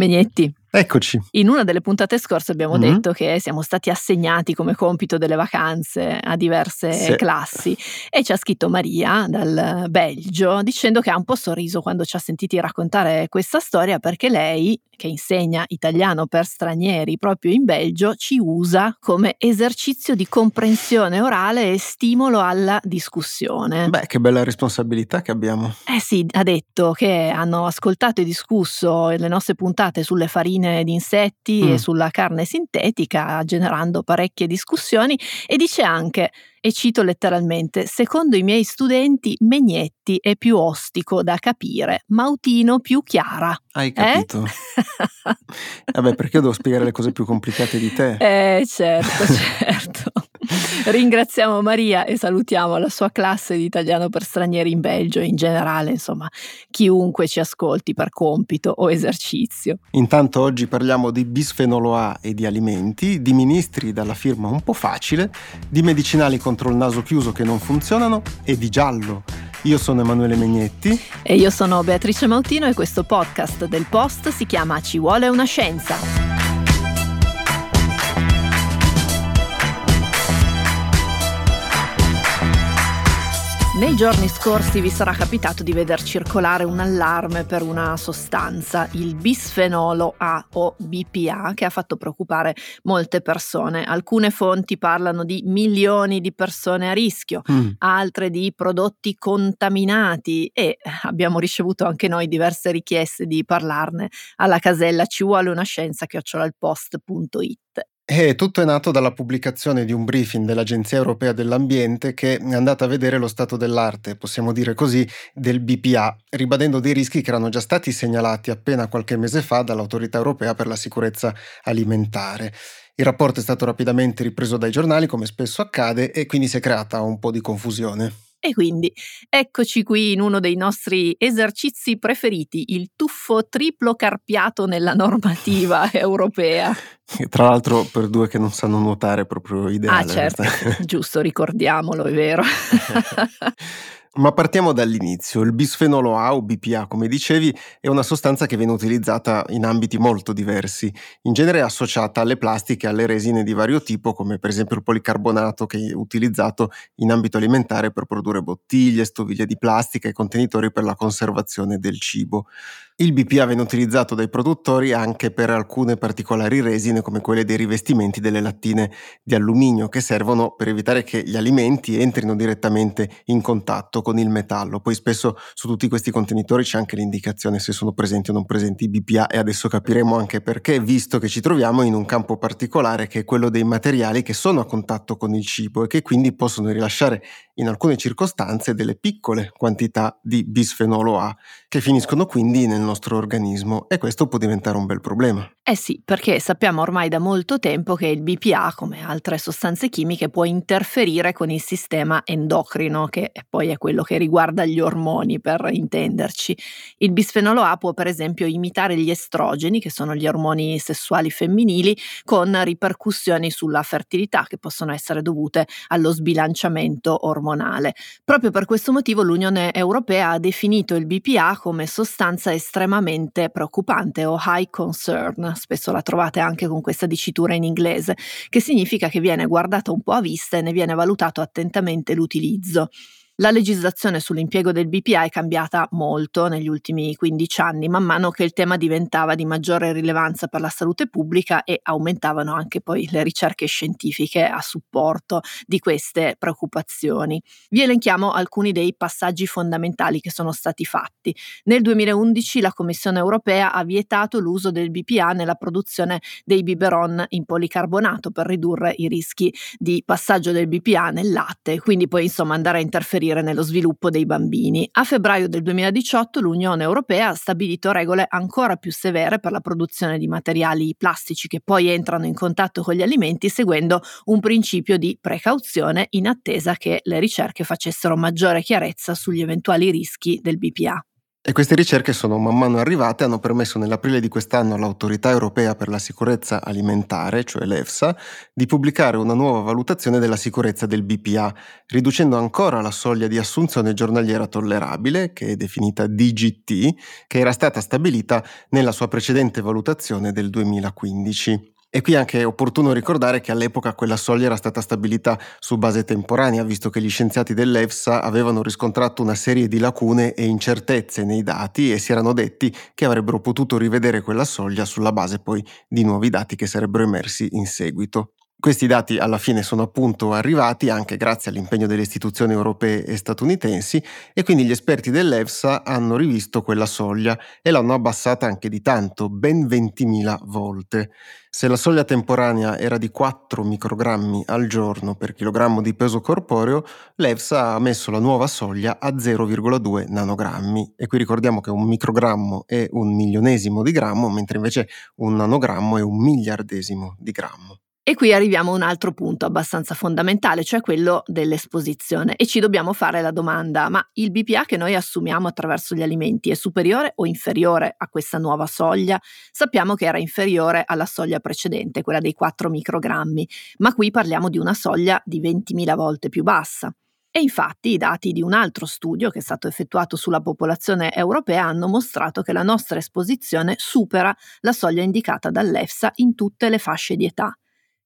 Megnetti. Eccoci. In una delle puntate scorse abbiamo mm-hmm. detto che siamo stati assegnati come compito delle vacanze a diverse sì. classi e ci ha scritto Maria dal Belgio dicendo che ha un po' sorriso quando ci ha sentiti raccontare questa storia perché lei, che insegna italiano per stranieri proprio in Belgio, ci usa come esercizio di comprensione orale e stimolo alla discussione. Beh, che bella responsabilità che abbiamo. Eh sì, ha detto che hanno ascoltato e discusso le nostre puntate sulle farine proteine di insetti mm. e sulla carne sintetica, generando parecchie discussioni e dice anche, e cito letteralmente, secondo i miei studenti Megnetti è più ostico da capire, Mautino più chiara. Hai eh? capito? Eh? Vabbè, perché devo spiegare le cose più complicate di te? Eh, certo, certo. Ringraziamo Maria e salutiamo la sua classe di italiano per stranieri in Belgio e in generale, insomma, chiunque ci ascolti per compito o esercizio. Intanto oggi parliamo di bisfenolo A e di alimenti, di ministri dalla firma un po' facile, di medicinali contro il naso chiuso che non funzionano e di giallo. Io sono Emanuele Megnetti. E io sono Beatrice Mautino e questo podcast del Post si chiama Ci vuole una scienza. Nei giorni scorsi vi sarà capitato di veder circolare un allarme per una sostanza, il bisfenolo A o BPA, che ha fatto preoccupare molte persone. Alcune fonti parlano di milioni di persone a rischio, mm. altre di prodotti contaminati e abbiamo ricevuto anche noi diverse richieste di parlarne alla casella ci vuole una scienza chiocciolaalpost.it. E tutto è nato dalla pubblicazione di un briefing dell'Agenzia Europea dell'Ambiente che è andata a vedere lo stato dell'arte, possiamo dire così, del BPA, ribadendo dei rischi che erano già stati segnalati appena qualche mese fa dall'Autorità Europea per la sicurezza alimentare. Il rapporto è stato rapidamente ripreso dai giornali, come spesso accade, e quindi si è creata un po' di confusione. E quindi eccoci qui in uno dei nostri esercizi preferiti, il tuffo triplo carpiato nella normativa europea. Tra l'altro per due che non sanno nuotare è proprio ideale. Ah certo, giusto, ricordiamolo, è vero. Ma partiamo dall'inizio. Il bisfenolo A o BPA, come dicevi, è una sostanza che viene utilizzata in ambiti molto diversi. In genere è associata alle plastiche e alle resine di vario tipo, come per esempio il policarbonato che è utilizzato in ambito alimentare per produrre bottiglie, stoviglie di plastica e contenitori per la conservazione del cibo. Il BPA viene utilizzato dai produttori anche per alcune particolari resine come quelle dei rivestimenti delle lattine di alluminio che servono per evitare che gli alimenti entrino direttamente in contatto con il metallo. Poi spesso su tutti questi contenitori c'è anche l'indicazione se sono presenti o non presenti i BPA e adesso capiremo anche perché, visto che ci troviamo in un campo particolare che è quello dei materiali che sono a contatto con il cibo e che quindi possono rilasciare in alcune circostanze delle piccole quantità di bisfenolo A che finiscono quindi nel nostro organismo e questo può diventare un bel problema. Eh sì, perché sappiamo ormai da molto tempo che il BPA, come altre sostanze chimiche, può interferire con il sistema endocrino, che poi è quello che riguarda gli ormoni, per intenderci. Il bisfenolo A può per esempio imitare gli estrogeni, che sono gli ormoni sessuali femminili, con ripercussioni sulla fertilità che possono essere dovute allo sbilanciamento ormonale. Proprio per questo motivo l'Unione Europea ha definito il BPA come sostanza estremamente preoccupante o high concern spesso la trovate anche con questa dicitura in inglese, che significa che viene guardata un po' a vista e ne viene valutato attentamente l'utilizzo. La legislazione sull'impiego del BPA è cambiata molto negli ultimi 15 anni, man mano che il tema diventava di maggiore rilevanza per la salute pubblica e aumentavano anche poi le ricerche scientifiche a supporto di queste preoccupazioni. Vi elenchiamo alcuni dei passaggi fondamentali che sono stati fatti. Nel 2011 la Commissione europea ha vietato l'uso del BPA nella produzione dei biberon in policarbonato per ridurre i rischi di passaggio del BPA nel latte, quindi poi insomma andare a interferire interferire nello sviluppo dei bambini. A febbraio del 2018 l'Unione Europea ha stabilito regole ancora più severe per la produzione di materiali plastici che poi entrano in contatto con gli alimenti seguendo un principio di precauzione in attesa che le ricerche facessero maggiore chiarezza sugli eventuali rischi del BPA. E queste ricerche sono man mano arrivate e hanno permesso nell'aprile di quest'anno all'Autorità Europea per la Sicurezza Alimentare, cioè l'EFSA, di pubblicare una nuova valutazione della sicurezza del BPA, riducendo ancora la soglia di assunzione giornaliera tollerabile, che è definita DGT, che era stata stabilita nella sua precedente valutazione del 2015. E qui anche è opportuno ricordare che all'epoca quella soglia era stata stabilita su base temporanea, visto che gli scienziati dell'EFSA avevano riscontrato una serie di lacune e incertezze nei dati e si erano detti che avrebbero potuto rivedere quella soglia sulla base poi di nuovi dati che sarebbero emersi in seguito. Questi dati alla fine sono appunto arrivati anche grazie all'impegno delle istituzioni europee e statunitensi e quindi gli esperti dell'EFSA hanno rivisto quella soglia e l'hanno abbassata anche di tanto, ben 20.000 volte. Se la soglia temporanea era di 4 microgrammi al giorno per chilogrammo di peso corporeo, l'EFSA ha messo la nuova soglia a 0,2 nanogrammi. E qui ricordiamo che un microgrammo è un milionesimo di grammo, mentre invece un nanogrammo è un miliardesimo di grammo. E qui arriviamo a un altro punto abbastanza fondamentale, cioè quello dell'esposizione. E ci dobbiamo fare la domanda, ma il BPA che noi assumiamo attraverso gli alimenti è superiore o inferiore a questa nuova soglia? Sappiamo che era inferiore alla soglia precedente, quella dei 4 microgrammi, ma qui parliamo di una soglia di 20.000 volte più bassa. E infatti i dati di un altro studio che è stato effettuato sulla popolazione europea hanno mostrato che la nostra esposizione supera la soglia indicata dall'EFSA in tutte le fasce di età.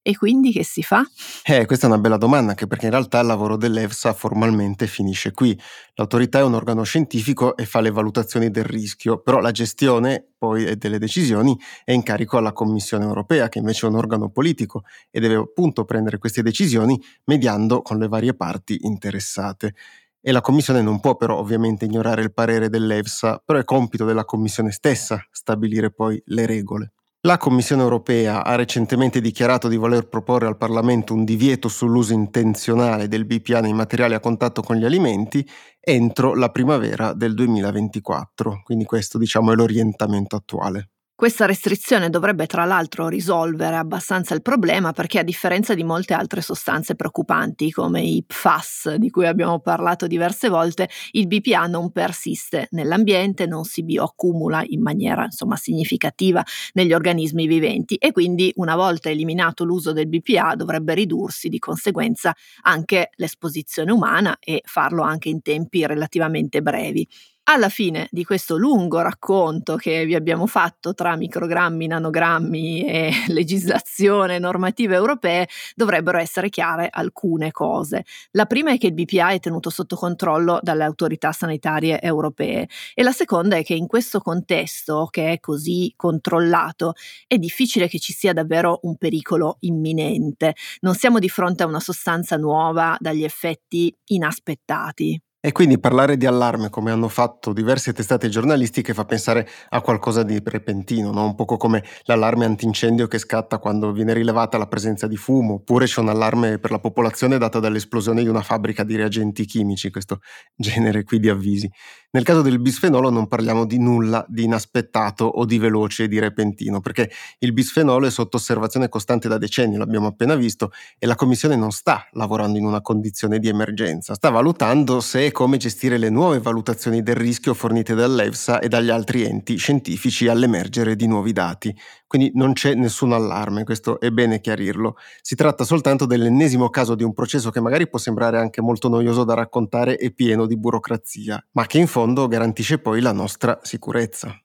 E quindi che si fa? Eh, questa è una bella domanda, anche perché in realtà il lavoro dell'EFSA formalmente finisce qui. L'autorità è un organo scientifico e fa le valutazioni del rischio, però la gestione poi delle decisioni è in carico alla Commissione europea, che invece è un organo politico e deve appunto prendere queste decisioni mediando con le varie parti interessate. E la Commissione non può però ovviamente ignorare il parere dell'EFSA, però è compito della Commissione stessa stabilire poi le regole. La Commissione europea ha recentemente dichiarato di voler proporre al Parlamento un divieto sull'uso intenzionale del BPA nei materiali a contatto con gli alimenti entro la primavera del 2024. Quindi questo diciamo è l'orientamento attuale. Questa restrizione dovrebbe tra l'altro risolvere abbastanza il problema perché a differenza di molte altre sostanze preoccupanti come i PFAS di cui abbiamo parlato diverse volte, il BPA non persiste nell'ambiente, non si bioaccumula in maniera insomma significativa negli organismi viventi e quindi una volta eliminato l'uso del BPA dovrebbe ridursi di conseguenza anche l'esposizione umana e farlo anche in tempi relativamente brevi. Alla fine di questo lungo racconto che vi abbiamo fatto tra microgrammi, nanogrammi e legislazione normative europee, dovrebbero essere chiare alcune cose. La prima è che il BPA è tenuto sotto controllo dalle autorità sanitarie europee e la seconda è che in questo contesto, che è così controllato, è difficile che ci sia davvero un pericolo imminente. Non siamo di fronte a una sostanza nuova dagli effetti inaspettati. E quindi parlare di allarme, come hanno fatto diverse testate giornalistiche, fa pensare a qualcosa di repentino, no? un poco come l'allarme antincendio che scatta quando viene rilevata la presenza di fumo, oppure c'è un allarme per la popolazione data dall'esplosione di una fabbrica di reagenti chimici, questo genere qui di avvisi. Nel caso del bisfenolo non parliamo di nulla di inaspettato o di veloce e di repentino, perché il bisfenolo è sotto osservazione costante da decenni, l'abbiamo appena visto, e la Commissione non sta lavorando in una condizione di emergenza, sta valutando se e come gestire le nuove valutazioni del rischio fornite dall'EFSA e dagli altri enti scientifici all'emergere di nuovi dati. Quindi non c'è nessun allarme, questo è bene chiarirlo. Si tratta soltanto dell'ennesimo caso di un processo che magari può sembrare anche molto noioso da raccontare e pieno di burocrazia, ma che in fondo garantisce poi la nostra sicurezza.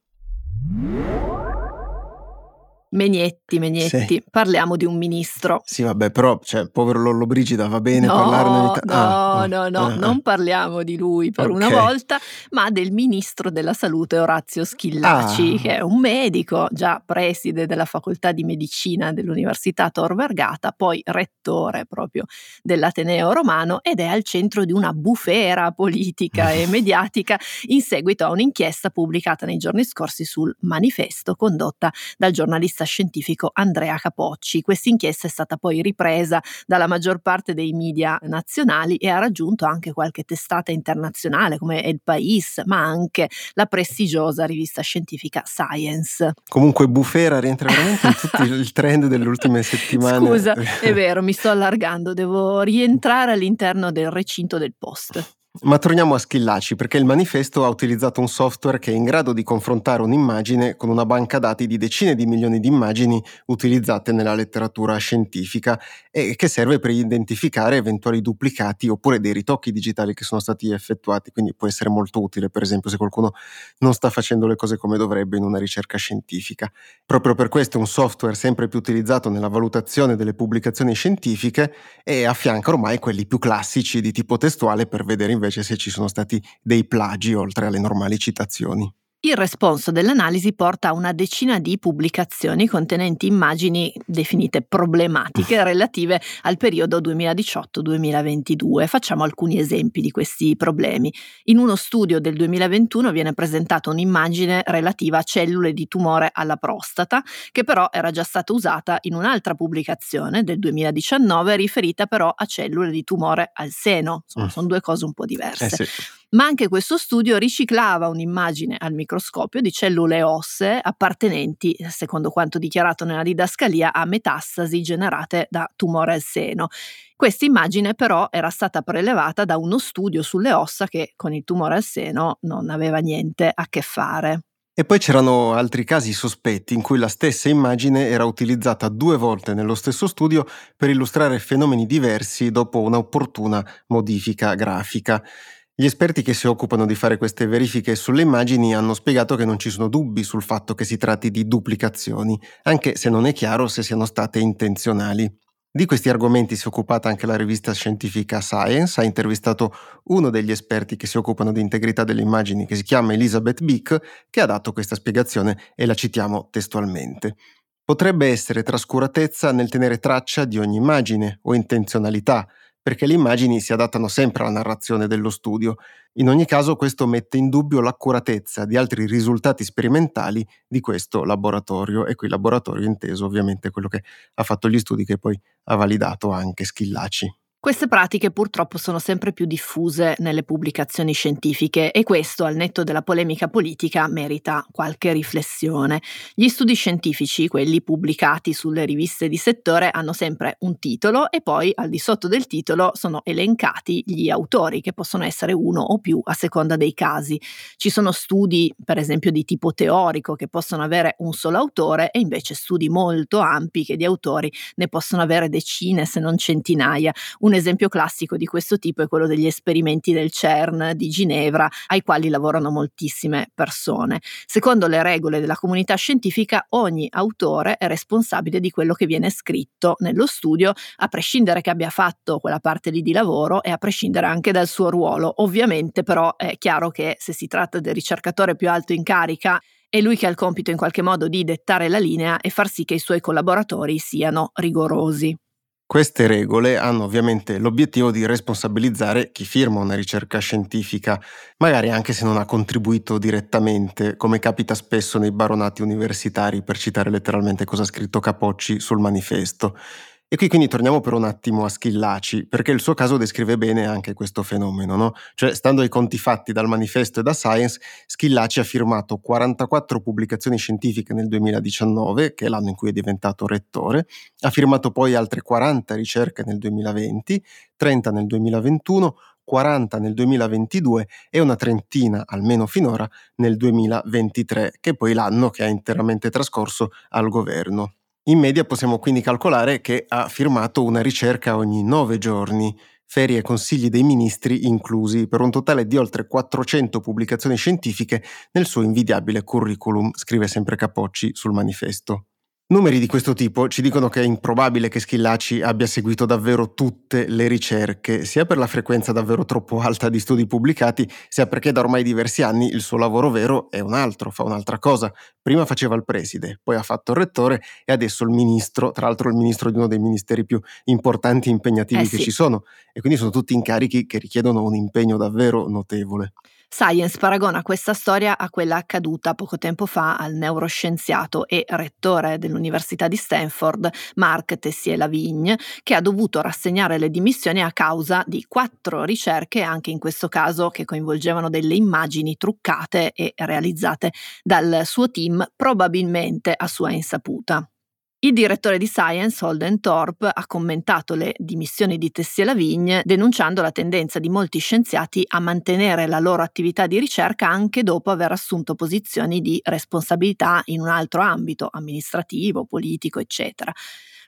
Megnetti, Megnetti, sì. parliamo di un ministro. Sì, vabbè, però, cioè, povero Lollo Brigida, va bene no, parlarne di... No, ah, no, no, ah, no, non parliamo di lui per okay. una volta, ma del ministro della salute Orazio Schillaci, ah. che è un medico, già preside della facoltà di medicina dell'Università Tor Vergata, poi rettore proprio dell'Ateneo Romano ed è al centro di una bufera politica e mediatica in seguito a un'inchiesta pubblicata nei giorni scorsi sul manifesto condotta dal giornalista giornalista scientifico Andrea Capocci. Questa inchiesta è stata poi ripresa dalla maggior parte dei media nazionali e ha raggiunto anche qualche testata internazionale come El País, ma anche la prestigiosa rivista scientifica Science. Comunque Bufera rientra veramente in tutto il trend delle ultime settimane. Scusa, è vero, mi sto allargando, devo rientrare all'interno del recinto del post. Ma torniamo a Schillaci perché il manifesto ha utilizzato un software che è in grado di confrontare un'immagine con una banca dati di decine di milioni di immagini utilizzate nella letteratura scientifica e che serve per identificare eventuali duplicati oppure dei ritocchi digitali che sono stati effettuati, quindi può essere molto utile per esempio se qualcuno non sta facendo le cose come dovrebbe in una ricerca scientifica. Proprio per questo è un software sempre più utilizzato nella valutazione delle pubblicazioni scientifiche e affianca ormai quelli più classici di tipo testuale per vedere invece se ci sono stati dei plagi oltre alle normali citazioni. Il responso dell'analisi porta a una decina di pubblicazioni contenenti immagini definite problematiche relative al periodo 2018-2022. Facciamo alcuni esempi di questi problemi. In uno studio del 2021 viene presentata un'immagine relativa a cellule di tumore alla prostata, che però era già stata usata in un'altra pubblicazione del 2019 riferita però a cellule di tumore al seno. Insomma, mm. sono due cose un po' diverse. Eh sì. Ma anche questo studio riciclava un'immagine al microscopio di cellule ossee appartenenti, secondo quanto dichiarato nella didascalia, a metastasi generate da tumore al seno. Questa immagine però era stata prelevata da uno studio sulle ossa che con il tumore al seno non aveva niente a che fare. E poi c'erano altri casi sospetti in cui la stessa immagine era utilizzata due volte nello stesso studio per illustrare fenomeni diversi dopo un'opportuna modifica grafica. Gli esperti che si occupano di fare queste verifiche sulle immagini hanno spiegato che non ci sono dubbi sul fatto che si tratti di duplicazioni, anche se non è chiaro se siano state intenzionali. Di questi argomenti si è occupata anche la rivista scientifica Science, ha intervistato uno degli esperti che si occupano di integrità delle immagini, che si chiama Elizabeth Bick, che ha dato questa spiegazione e la citiamo testualmente. Potrebbe essere trascuratezza nel tenere traccia di ogni immagine o intenzionalità, perché le immagini si adattano sempre alla narrazione dello studio. In ogni caso questo mette in dubbio l'accuratezza di altri risultati sperimentali di questo laboratorio e qui laboratorio inteso ovviamente quello che ha fatto gli studi che poi ha validato anche Schillaci. Queste pratiche purtroppo sono sempre più diffuse nelle pubblicazioni scientifiche e questo, al netto della polemica politica, merita qualche riflessione. Gli studi scientifici, quelli pubblicati sulle riviste di settore, hanno sempre un titolo e poi al di sotto del titolo sono elencati gli autori, che possono essere uno o più a seconda dei casi. Ci sono studi, per esempio, di tipo teorico che possono avere un solo autore e invece studi molto ampi che di autori ne possono avere decine se non centinaia. Esempio classico di questo tipo è quello degli esperimenti del CERN di Ginevra, ai quali lavorano moltissime persone. Secondo le regole della comunità scientifica, ogni autore è responsabile di quello che viene scritto nello studio, a prescindere che abbia fatto quella parte lì di lavoro e a prescindere anche dal suo ruolo. Ovviamente però è chiaro che se si tratta del ricercatore più alto in carica, è lui che ha il compito in qualche modo di dettare la linea e far sì che i suoi collaboratori siano rigorosi. Queste regole hanno ovviamente l'obiettivo di responsabilizzare chi firma una ricerca scientifica, magari anche se non ha contribuito direttamente, come capita spesso nei baronati universitari, per citare letteralmente cosa ha scritto Capocci sul manifesto. E qui quindi torniamo per un attimo a Schillaci, perché il suo caso descrive bene anche questo fenomeno, no? Cioè, stando ai conti fatti dal manifesto e da Science, Schillaci ha firmato 44 pubblicazioni scientifiche nel 2019, che è l'anno in cui è diventato rettore, ha firmato poi altre 40 ricerche nel 2020, 30 nel 2021, 40 nel 2022 e una trentina, almeno finora, nel 2023, che è poi l'anno che ha interamente trascorso al governo. In media possiamo quindi calcolare che ha firmato una ricerca ogni nove giorni, ferie e consigli dei ministri inclusi, per un totale di oltre 400 pubblicazioni scientifiche nel suo invidiabile curriculum, scrive sempre Capocci sul manifesto. Numeri di questo tipo ci dicono che è improbabile che Schillaci abbia seguito davvero tutte le ricerche, sia per la frequenza davvero troppo alta di studi pubblicati, sia perché da ormai diversi anni il suo lavoro vero è un altro, fa un'altra cosa. Prima faceva il preside, poi ha fatto il rettore e adesso il ministro, tra l'altro il ministro di uno dei ministeri più importanti e impegnativi eh che sì. ci sono, e quindi sono tutti incarichi che richiedono un impegno davvero notevole. Science paragona questa storia a quella accaduta poco tempo fa al neuroscienziato e rettore dell'Università di Stanford, Marc Tessier-Lavigne, che ha dovuto rassegnare le dimissioni a causa di quattro ricerche, anche in questo caso che coinvolgevano delle immagini truccate e realizzate dal suo team, probabilmente a sua insaputa. Il direttore di Science, Holden Thorpe, ha commentato le dimissioni di Tessie Lavigne denunciando la tendenza di molti scienziati a mantenere la loro attività di ricerca anche dopo aver assunto posizioni di responsabilità in un altro ambito, amministrativo, politico, eccetera.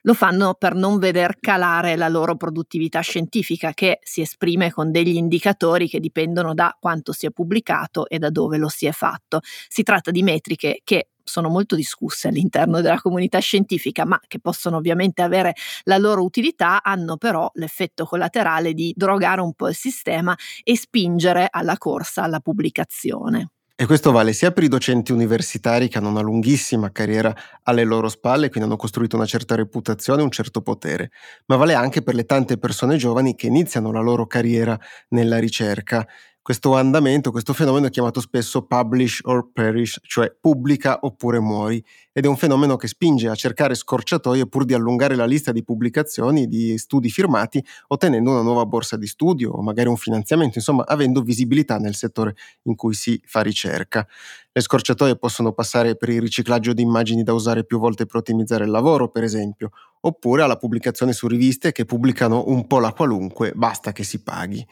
Lo fanno per non veder calare la loro produttività scientifica che si esprime con degli indicatori che dipendono da quanto si è pubblicato e da dove lo si è fatto. Si tratta di metriche che sono molto discusse all'interno della comunità scientifica, ma che possono ovviamente avere la loro utilità, hanno però l'effetto collaterale di drogare un po' il sistema e spingere alla corsa alla pubblicazione. E questo vale sia per i docenti universitari che hanno una lunghissima carriera alle loro spalle, quindi hanno costruito una certa reputazione un certo potere, ma vale anche per le tante persone giovani che iniziano la loro carriera nella ricerca questo andamento, questo fenomeno è chiamato spesso publish or perish, cioè pubblica oppure muori, ed è un fenomeno che spinge a cercare scorciatoie pur di allungare la lista di pubblicazioni, di studi firmati, ottenendo una nuova borsa di studio o magari un finanziamento, insomma avendo visibilità nel settore in cui si fa ricerca. Le scorciatoie possono passare per il riciclaggio di immagini da usare più volte per ottimizzare il lavoro, per esempio, oppure alla pubblicazione su riviste che pubblicano un po' la qualunque, basta che si paghi.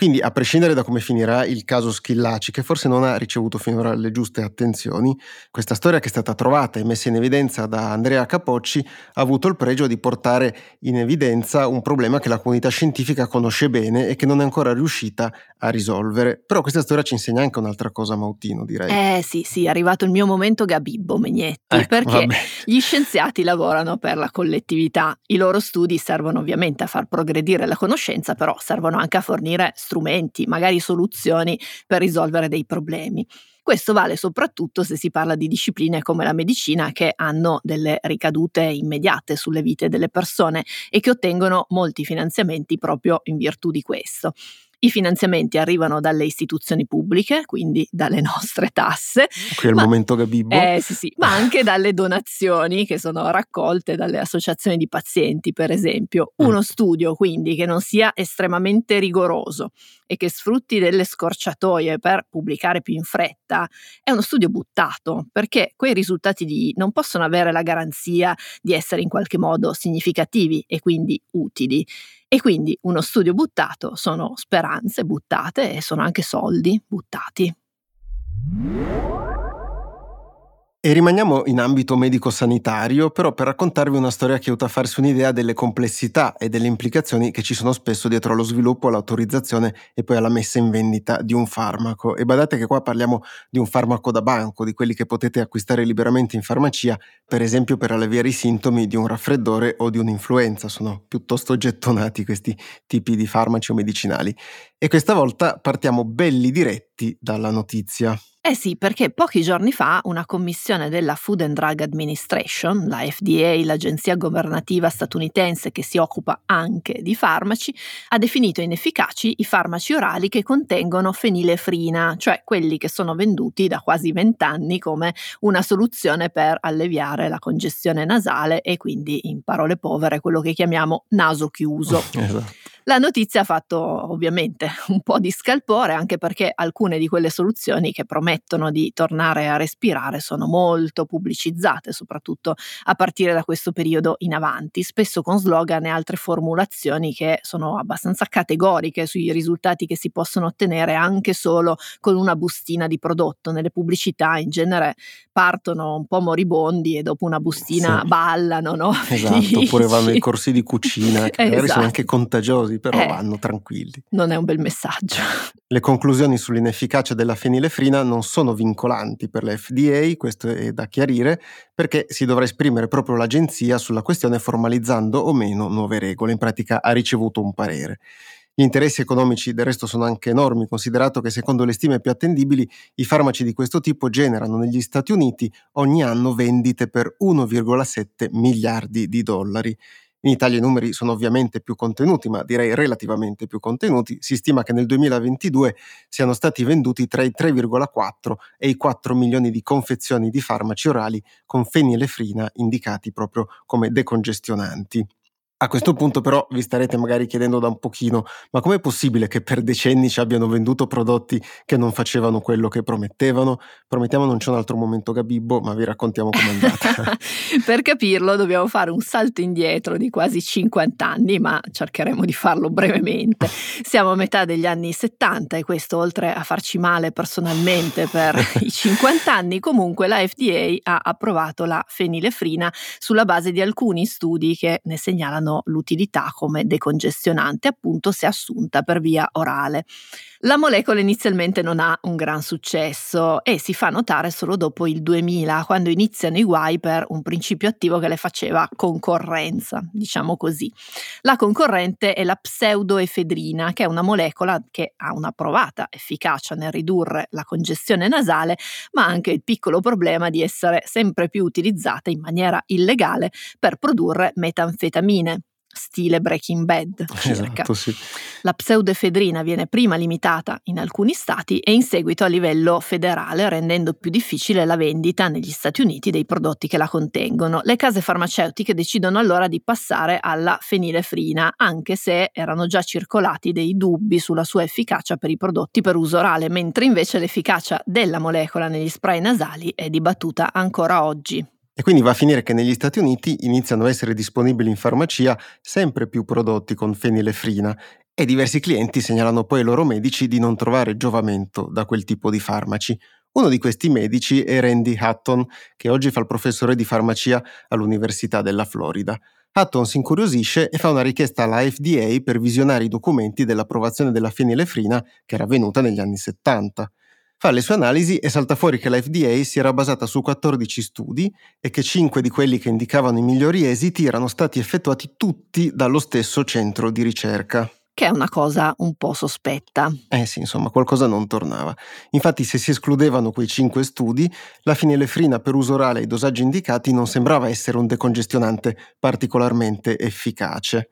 Quindi, a prescindere da come finirà il caso Schillaci, che forse non ha ricevuto finora le giuste attenzioni, questa storia che è stata trovata e messa in evidenza da Andrea Capocci ha avuto il pregio di portare in evidenza un problema che la comunità scientifica conosce bene e che non è ancora riuscita a risolvere. Però questa storia ci insegna anche un'altra cosa, Mautino, direi. Eh sì, sì, è arrivato il mio momento Gabibbo Megnetti, ecco, perché vabbè. gli scienziati lavorano per la collettività. I loro studi servono ovviamente a far progredire la conoscenza, però servono anche a fornire strumenti, magari soluzioni per risolvere dei problemi. Questo vale soprattutto se si parla di discipline come la medicina che hanno delle ricadute immediate sulle vite delle persone e che ottengono molti finanziamenti proprio in virtù di questo. I finanziamenti arrivano dalle istituzioni pubbliche, quindi dalle nostre tasse. Qui è il ma, momento Gabibbo. Eh, sì, sì, ma anche dalle donazioni che sono raccolte dalle associazioni di pazienti, per esempio. Mm. Uno studio quindi che non sia estremamente rigoroso e che sfrutti delle scorciatoie per pubblicare più in fretta è uno studio buttato, perché quei risultati di non possono avere la garanzia di essere in qualche modo significativi e quindi utili. E quindi uno studio buttato sono speranze buttate e sono anche soldi buttati. E rimaniamo in ambito medico-sanitario, però per raccontarvi una storia che aiuta a farsi un'idea delle complessità e delle implicazioni che ci sono spesso dietro allo sviluppo, all'autorizzazione e poi alla messa in vendita di un farmaco. E badate che qua parliamo di un farmaco da banco, di quelli che potete acquistare liberamente in farmacia, per esempio per alleviare i sintomi di un raffreddore o di un'influenza. Sono piuttosto gettonati questi tipi di farmaci o medicinali. E questa volta partiamo belli diretti dalla notizia. Eh sì, perché pochi giorni fa una commissione della Food and Drug Administration, la FDA, l'agenzia governativa statunitense che si occupa anche di farmaci, ha definito inefficaci i farmaci orali che contengono fenilefrina, cioè quelli che sono venduti da quasi vent'anni come una soluzione per alleviare la congestione nasale e quindi, in parole povere, quello che chiamiamo naso chiuso. esatto. La notizia ha fatto ovviamente un po' di scalpore anche perché alcune di quelle soluzioni che promettono di tornare a respirare sono molto pubblicizzate, soprattutto a partire da questo periodo in avanti, spesso con slogan e altre formulazioni che sono abbastanza categoriche sui risultati che si possono ottenere anche solo con una bustina di prodotto. Nelle pubblicità in genere partono un po' moribondi e dopo una bustina sì. ballano, no? Esatto, oppure vanno ai corsi di cucina, che magari esatto. sono anche contagiosi però eh, vanno tranquilli. Non è un bel messaggio. Le conclusioni sull'inefficacia della fenilefrina non sono vincolanti per la FDA, questo è da chiarire, perché si dovrà esprimere proprio l'agenzia sulla questione formalizzando o meno nuove regole. In pratica ha ricevuto un parere. Gli interessi economici del resto sono anche enormi, considerato che secondo le stime più attendibili i farmaci di questo tipo generano negli Stati Uniti ogni anno vendite per 1,7 miliardi di dollari. In Italia i numeri sono ovviamente più contenuti, ma direi relativamente più contenuti. Si stima che nel 2022 siano stati venduti tra i 3,4 e i 4 milioni di confezioni di farmaci orali con fenilefrina indicati proprio come decongestionanti. A questo punto però vi starete magari chiedendo da un pochino, ma com'è possibile che per decenni ci abbiano venduto prodotti che non facevano quello che promettevano? Promettiamo non c'è un altro momento Gabibbo, ma vi raccontiamo com'è andata. per capirlo dobbiamo fare un salto indietro di quasi 50 anni, ma cercheremo di farlo brevemente. Siamo a metà degli anni 70 e questo oltre a farci male personalmente per i 50 anni, comunque la FDA ha approvato la fenilefrina sulla base di alcuni studi che ne segnalano hanno l'utilità come decongestionante appunto se assunta per via orale. La molecola inizialmente non ha un gran successo e si fa notare solo dopo il 2000, quando iniziano i guai per un principio attivo che le faceva concorrenza, diciamo così. La concorrente è la pseudoefedrina, che è una molecola che ha una provata efficacia nel ridurre la congestione nasale, ma anche il piccolo problema di essere sempre più utilizzata in maniera illegale per produrre metanfetamine, stile Breaking Bad. Esatto, sì. La pseudoefedrina viene prima limitata in alcuni stati e in seguito a livello federale, rendendo più difficile la vendita negli Stati Uniti dei prodotti che la contengono. Le case farmaceutiche decidono allora di passare alla fenilefrina, anche se erano già circolati dei dubbi sulla sua efficacia per i prodotti per uso orale, mentre invece l'efficacia della molecola negli spray nasali è dibattuta ancora oggi. E quindi va a finire che negli Stati Uniti iniziano a essere disponibili in farmacia sempre più prodotti con fenilefrina e diversi clienti segnalano poi ai loro medici di non trovare giovamento da quel tipo di farmaci. Uno di questi medici è Randy Hutton, che oggi fa il professore di farmacia all'Università della Florida. Hutton si incuriosisce e fa una richiesta alla FDA per visionare i documenti dell'approvazione della fenilefrina che era avvenuta negli anni 70. Fa le sue analisi e salta fuori che la FDA si era basata su 14 studi e che 5 di quelli che indicavano i migliori esiti erano stati effettuati tutti dallo stesso centro di ricerca che è una cosa un po' sospetta. Eh sì, insomma, qualcosa non tornava. Infatti, se si escludevano quei cinque studi, la finelefrina per uso orale ai dosaggi indicati non sembrava essere un decongestionante particolarmente efficace.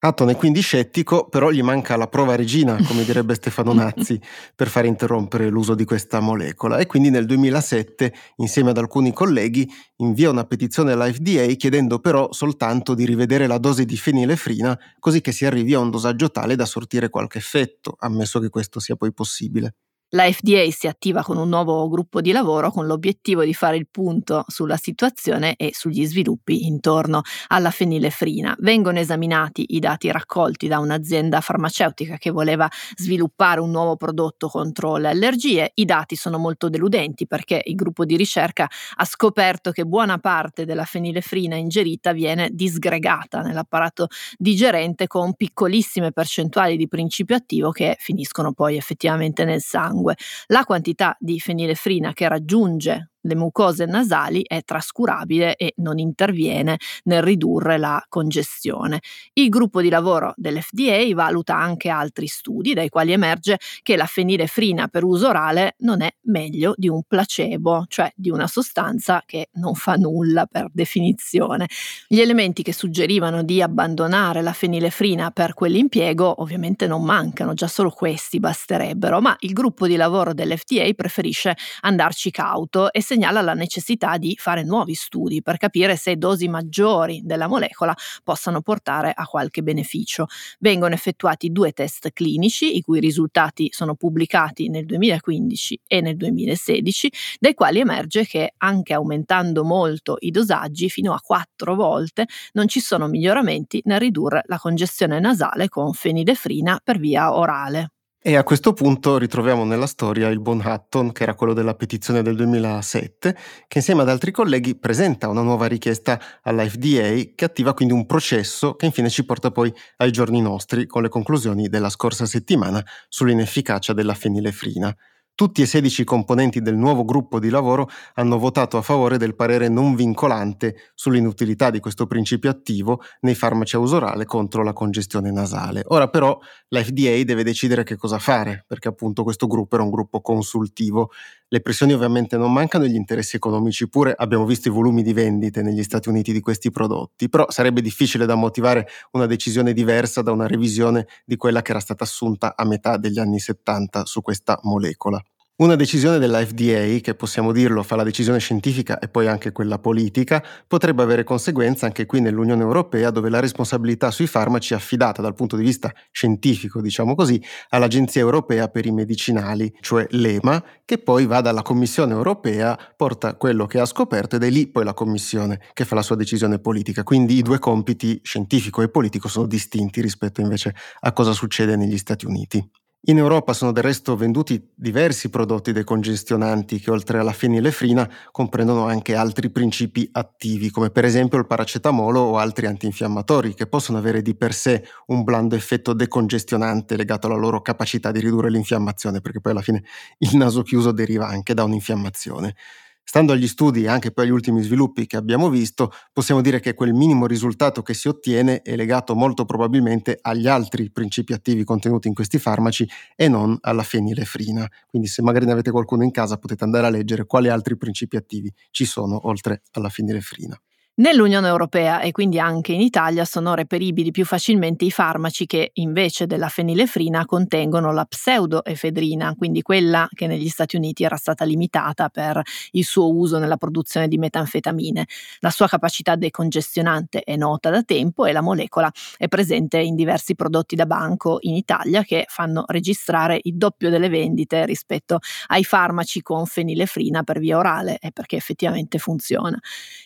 Atton è quindi scettico, però gli manca la prova regina, come direbbe Stefano Nazzi, per far interrompere l'uso di questa molecola e quindi nel 2007, insieme ad alcuni colleghi, invia una petizione alla FDA chiedendo però soltanto di rivedere la dose di fenilefrina così che si arrivi a un dosaggio tale da sortire qualche effetto, ammesso che questo sia poi possibile. La FDA si attiva con un nuovo gruppo di lavoro con l'obiettivo di fare il punto sulla situazione e sugli sviluppi intorno alla fenilefrina. Vengono esaminati i dati raccolti da un'azienda farmaceutica che voleva sviluppare un nuovo prodotto contro le allergie. I dati sono molto deludenti perché il gruppo di ricerca ha scoperto che buona parte della fenilefrina ingerita viene disgregata nell'apparato digerente con piccolissime percentuali di principio attivo che finiscono poi effettivamente nel sangue sangue. La quantità di fenilefrina che raggiunge le mucose nasali è trascurabile e non interviene nel ridurre la congestione. Il gruppo di lavoro dell'FDA valuta anche altri studi dai quali emerge che la fenilefrina per uso orale non è meglio di un placebo, cioè di una sostanza che non fa nulla per definizione. Gli elementi che suggerivano di abbandonare la fenilefrina per quell'impiego ovviamente non mancano, già solo questi basterebbero, ma il gruppo di lavoro dell'FDA preferisce andarci cauto e segnala la necessità di fare nuovi studi per capire se dosi maggiori della molecola possano portare a qualche beneficio. Vengono effettuati due test clinici, i cui risultati sono pubblicati nel 2015 e nel 2016, dai quali emerge che anche aumentando molto i dosaggi fino a quattro volte non ci sono miglioramenti nel ridurre la congestione nasale con fenidefrina per via orale. E a questo punto ritroviamo nella storia il buon Hutton, che era quello della petizione del 2007, che insieme ad altri colleghi presenta una nuova richiesta alla FDA che attiva quindi un processo che infine ci porta poi ai giorni nostri con le conclusioni della scorsa settimana sull'inefficacia della fenilefrina. Tutti e 16 componenti del nuovo gruppo di lavoro hanno votato a favore del parere non vincolante sull'inutilità di questo principio attivo nei farmaci a uso orale contro la congestione nasale. Ora però la FDA deve decidere che cosa fare, perché appunto questo gruppo era un gruppo consultivo. Le pressioni ovviamente non mancano e gli interessi economici pure. Abbiamo visto i volumi di vendite negli Stati Uniti di questi prodotti, però sarebbe difficile da motivare una decisione diversa da una revisione di quella che era stata assunta a metà degli anni 70 su questa molecola. Una decisione della FDA, che possiamo dirlo fa la decisione scientifica e poi anche quella politica, potrebbe avere conseguenze anche qui nell'Unione Europea, dove la responsabilità sui farmaci è affidata dal punto di vista scientifico, diciamo così, all'Agenzia Europea per i Medicinali, cioè l'EMA, che poi va dalla Commissione Europea, porta quello che ha scoperto ed è lì poi la Commissione che fa la sua decisione politica. Quindi i due compiti scientifico e politico sono distinti rispetto invece a cosa succede negli Stati Uniti. In Europa sono del resto venduti diversi prodotti decongestionanti che oltre alla fenilefrina comprendono anche altri principi attivi, come per esempio il paracetamolo o altri antinfiammatori, che possono avere di per sé un blando effetto decongestionante legato alla loro capacità di ridurre l'infiammazione, perché poi alla fine il naso chiuso deriva anche da un'infiammazione. Stando agli studi e anche poi agli ultimi sviluppi che abbiamo visto, possiamo dire che quel minimo risultato che si ottiene è legato molto probabilmente agli altri principi attivi contenuti in questi farmaci e non alla fenilefrina. Quindi se magari ne avete qualcuno in casa potete andare a leggere quali altri principi attivi ci sono oltre alla fenilefrina. Nell'Unione Europea e quindi anche in Italia sono reperibili più facilmente i farmaci che invece della fenilefrina contengono la pseudoefedrina, quindi quella che negli Stati Uniti era stata limitata per il suo uso nella produzione di metanfetamine. La sua capacità decongestionante è nota da tempo e la molecola è presente in diversi prodotti da banco in Italia che fanno registrare il doppio delle vendite rispetto ai farmaci con fenilefrina per via orale e perché effettivamente funziona.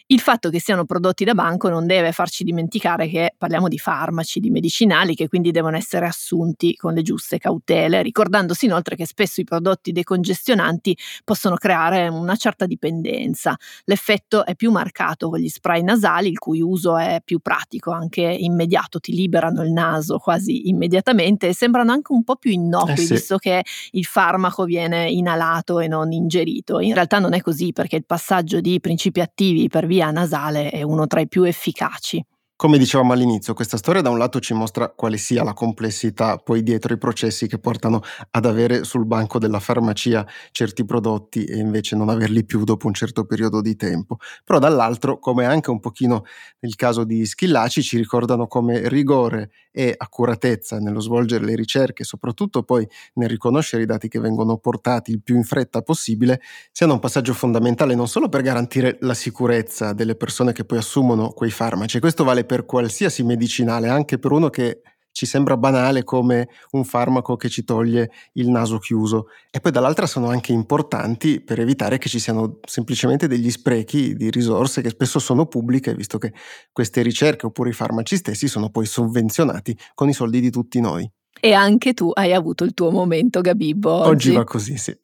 Il fatto che siano prodotti da banco non deve farci dimenticare che parliamo di farmaci, di medicinali che quindi devono essere assunti con le giuste cautele, ricordandosi inoltre che spesso i prodotti decongestionanti possono creare una certa dipendenza. L'effetto è più marcato con gli spray nasali, il cui uso è più pratico, anche immediato, ti liberano il naso quasi immediatamente e sembrano anche un po' più innocui, eh sì. visto che il farmaco viene inalato e non ingerito. In realtà non è così perché il passaggio di principi attivi per via nasale è uno tra i più efficaci. Come dicevamo all'inizio, questa storia da un lato ci mostra quale sia la complessità poi dietro i processi che portano ad avere sul banco della farmacia certi prodotti e invece non averli più dopo un certo periodo di tempo. Però dall'altro, come anche un pochino nel caso di Schillaci, ci ricordano come rigore e accuratezza nello svolgere le ricerche, soprattutto poi nel riconoscere i dati che vengono portati il più in fretta possibile, siano un passaggio fondamentale non solo per garantire la sicurezza delle persone che poi assumono quei farmaci, questo vale qualsiasi medicinale, anche per uno che ci sembra banale come un farmaco che ci toglie il naso chiuso e poi dall'altra sono anche importanti per evitare che ci siano semplicemente degli sprechi di risorse che spesso sono pubbliche visto che queste ricerche oppure i farmaci stessi sono poi sovvenzionati con i soldi di tutti noi. E anche tu hai avuto il tuo momento Gabibbo oggi. Oggi va così, sì.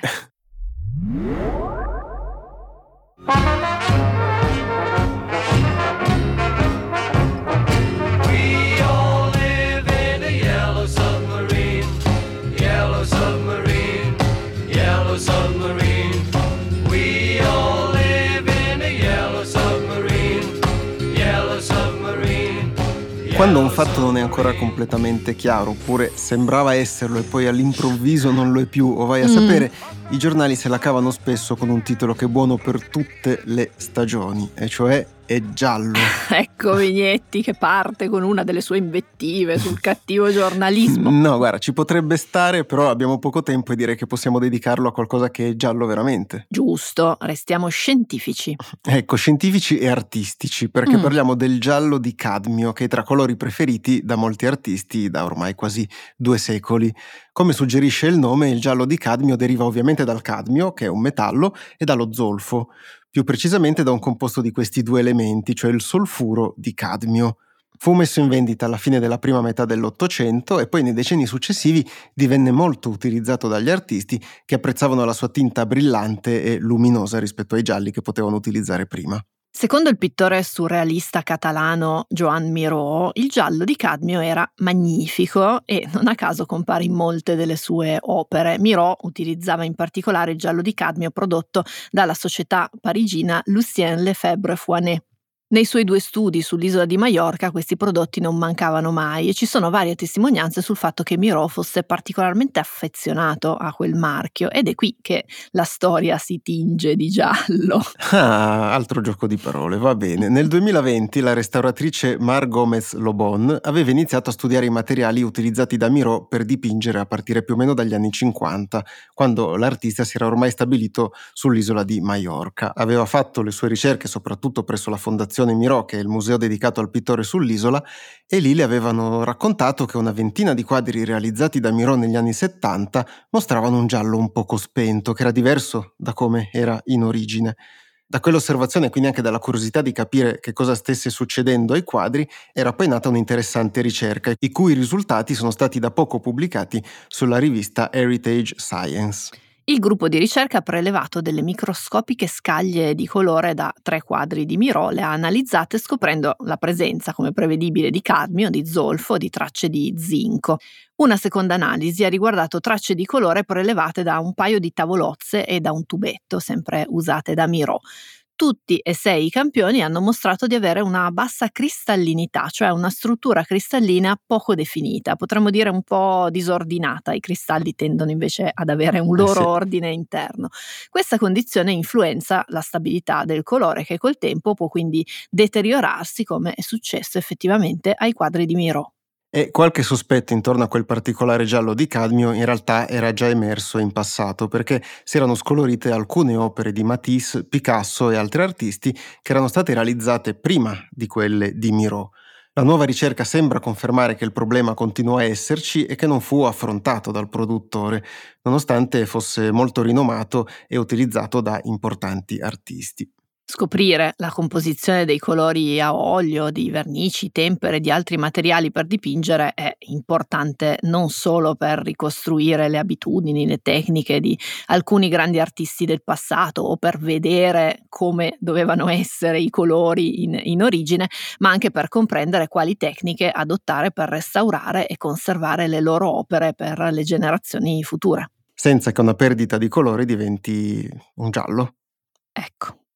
Quando un fatto non è ancora completamente chiaro, oppure sembrava esserlo e poi all'improvviso non lo è più, o vai a mm. sapere, i giornali se la cavano spesso con un titolo che è buono per tutte le stagioni, e cioè è giallo. ecco Vignetti che parte con una delle sue invettive sul cattivo giornalismo. No, guarda, ci potrebbe stare, però abbiamo poco tempo e direi che possiamo dedicarlo a qualcosa che è giallo veramente. Giusto, restiamo scientifici. Ecco, scientifici e artistici, perché mm. parliamo del giallo di cadmio, che è tra colori preferiti da molti artisti da ormai quasi due secoli. Come suggerisce il nome, il giallo di cadmio deriva ovviamente dal cadmio, che è un metallo, e dallo zolfo più precisamente da un composto di questi due elementi, cioè il solfuro di cadmio. Fu messo in vendita alla fine della prima metà dell'Ottocento e poi nei decenni successivi divenne molto utilizzato dagli artisti che apprezzavano la sua tinta brillante e luminosa rispetto ai gialli che potevano utilizzare prima. Secondo il pittore surrealista catalano Joan Miró, il giallo di cadmio era magnifico e non a caso compare in molte delle sue opere. Miró utilizzava in particolare il giallo di cadmio prodotto dalla società parigina Lucien Lefebvre Foinet. Nei suoi due studi sull'isola di Maiorca questi prodotti non mancavano mai e ci sono varie testimonianze sul fatto che Miro fosse particolarmente affezionato a quel marchio ed è qui che la storia si tinge di giallo. Ah, altro gioco di parole, va bene. Nel 2020 la restauratrice Mar Gomez Lobon aveva iniziato a studiare i materiali utilizzati da Miro per dipingere a partire più o meno dagli anni 50, quando l'artista si era ormai stabilito sull'isola di Maiorca. Aveva fatto le sue ricerche soprattutto presso la fondazione Fondazione Mirò, che è il museo dedicato al pittore sull'isola, e lì le avevano raccontato che una ventina di quadri realizzati da Mirò negli anni 70 mostravano un giallo un poco spento, che era diverso da come era in origine. Da quell'osservazione quindi anche dalla curiosità di capire che cosa stesse succedendo ai quadri era poi nata un'interessante ricerca, i cui risultati sono stati da poco pubblicati sulla rivista Heritage Science. Il gruppo di ricerca ha prelevato delle microscopiche scaglie di colore da tre quadri di Miro, le ha analizzate scoprendo la presenza, come prevedibile, di cadmio, di zolfo, di tracce di zinco. Una seconda analisi ha riguardato tracce di colore prelevate da un paio di tavolozze e da un tubetto, sempre usate da Miro tutti e sei i campioni hanno mostrato di avere una bassa cristallinità, cioè una struttura cristallina poco definita, potremmo dire un po' disordinata. I cristalli tendono invece ad avere un loro eh sì. ordine interno. Questa condizione influenza la stabilità del colore che col tempo può quindi deteriorarsi come è successo effettivamente ai quadri di Miro. E qualche sospetto intorno a quel particolare giallo di cadmio in realtà era già emerso in passato perché si erano scolorite alcune opere di Matisse, Picasso e altri artisti che erano state realizzate prima di quelle di Miro. La nuova ricerca sembra confermare che il problema continua a esserci e che non fu affrontato dal produttore, nonostante fosse molto rinomato e utilizzato da importanti artisti. Scoprire la composizione dei colori a olio, di vernici, tempere e di altri materiali per dipingere è importante non solo per ricostruire le abitudini, le tecniche di alcuni grandi artisti del passato o per vedere come dovevano essere i colori in, in origine, ma anche per comprendere quali tecniche adottare per restaurare e conservare le loro opere per le generazioni future. Senza che una perdita di colore diventi un giallo. Ecco.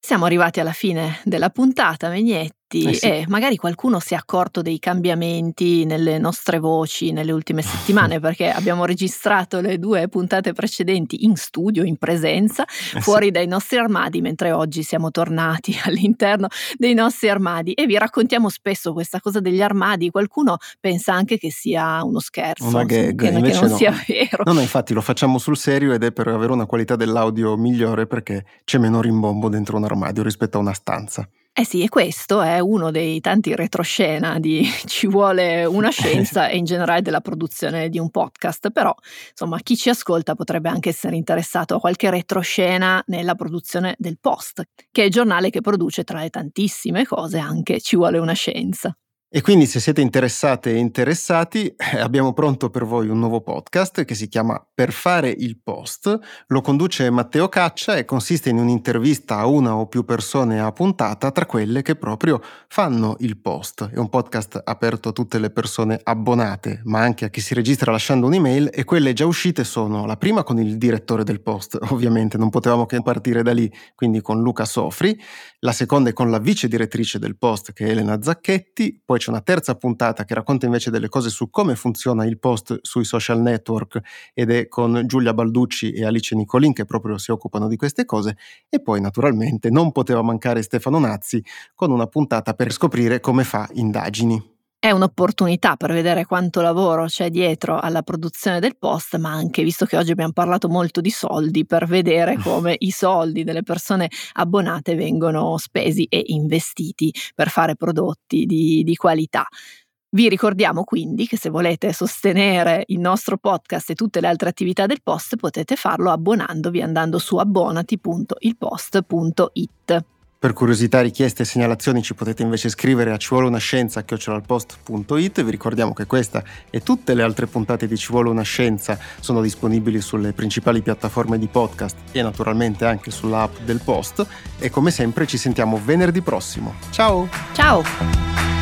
Siamo arrivati alla fine della puntata, Megnetti effetti eh sì. e magari qualcuno si è accorto dei cambiamenti nelle nostre voci nelle ultime settimane perché abbiamo registrato le due puntate precedenti in studio, in presenza, eh fuori sì. dai nostri armadi, mentre oggi siamo tornati all'interno dei nostri armadi e vi raccontiamo spesso questa cosa degli armadi. Qualcuno pensa anche che sia uno scherzo, una gag, che, che non no. sia vero. No, no, infatti lo facciamo sul serio ed è per avere una qualità dell'audio migliore perché c'è meno rimbombo dentro un armadio rispetto a una stanza. Eh sì, e questo è uno dei tanti retroscena di ci vuole una scienza e in generale della produzione di un podcast, però insomma chi ci ascolta potrebbe anche essere interessato a qualche retroscena nella produzione del Post, che è il giornale che produce tra le tantissime cose anche ci vuole una scienza. E quindi se siete interessate e interessati, eh, abbiamo pronto per voi un nuovo podcast che si chiama Per fare il post. Lo conduce Matteo Caccia e consiste in un'intervista a una o più persone a puntata tra quelle che proprio fanno il post. È un podcast aperto a tutte le persone abbonate, ma anche a chi si registra lasciando un'email e quelle già uscite sono la prima con il direttore del post, ovviamente non potevamo che partire da lì, quindi con Luca Sofri, la seconda è con la vice direttrice del post che è Elena Zacchetti, poi c'è una terza puntata che racconta invece delle cose su come funziona il post sui social network ed è con Giulia Balducci e Alice Nicolin che proprio si occupano di queste cose e poi naturalmente non poteva mancare Stefano Nazzi con una puntata per scoprire come fa indagini. È un'opportunità per vedere quanto lavoro c'è dietro alla produzione del post, ma anche, visto che oggi abbiamo parlato molto di soldi, per vedere come i soldi delle persone abbonate vengono spesi e investiti per fare prodotti di, di qualità. Vi ricordiamo quindi che se volete sostenere il nostro podcast e tutte le altre attività del post potete farlo abbonandovi andando su abbonati.ilpost.it. Per curiosità, richieste e segnalazioni ci potete invece scrivere a ci vuole una scienza chiocciolaalpost.it. Vi ricordiamo che questa e tutte le altre puntate di Ci vuole una scienza sono disponibili sulle principali piattaforme di podcast e naturalmente anche sulla app del Post. E come sempre ci sentiamo venerdì prossimo. Ciao! Ciao!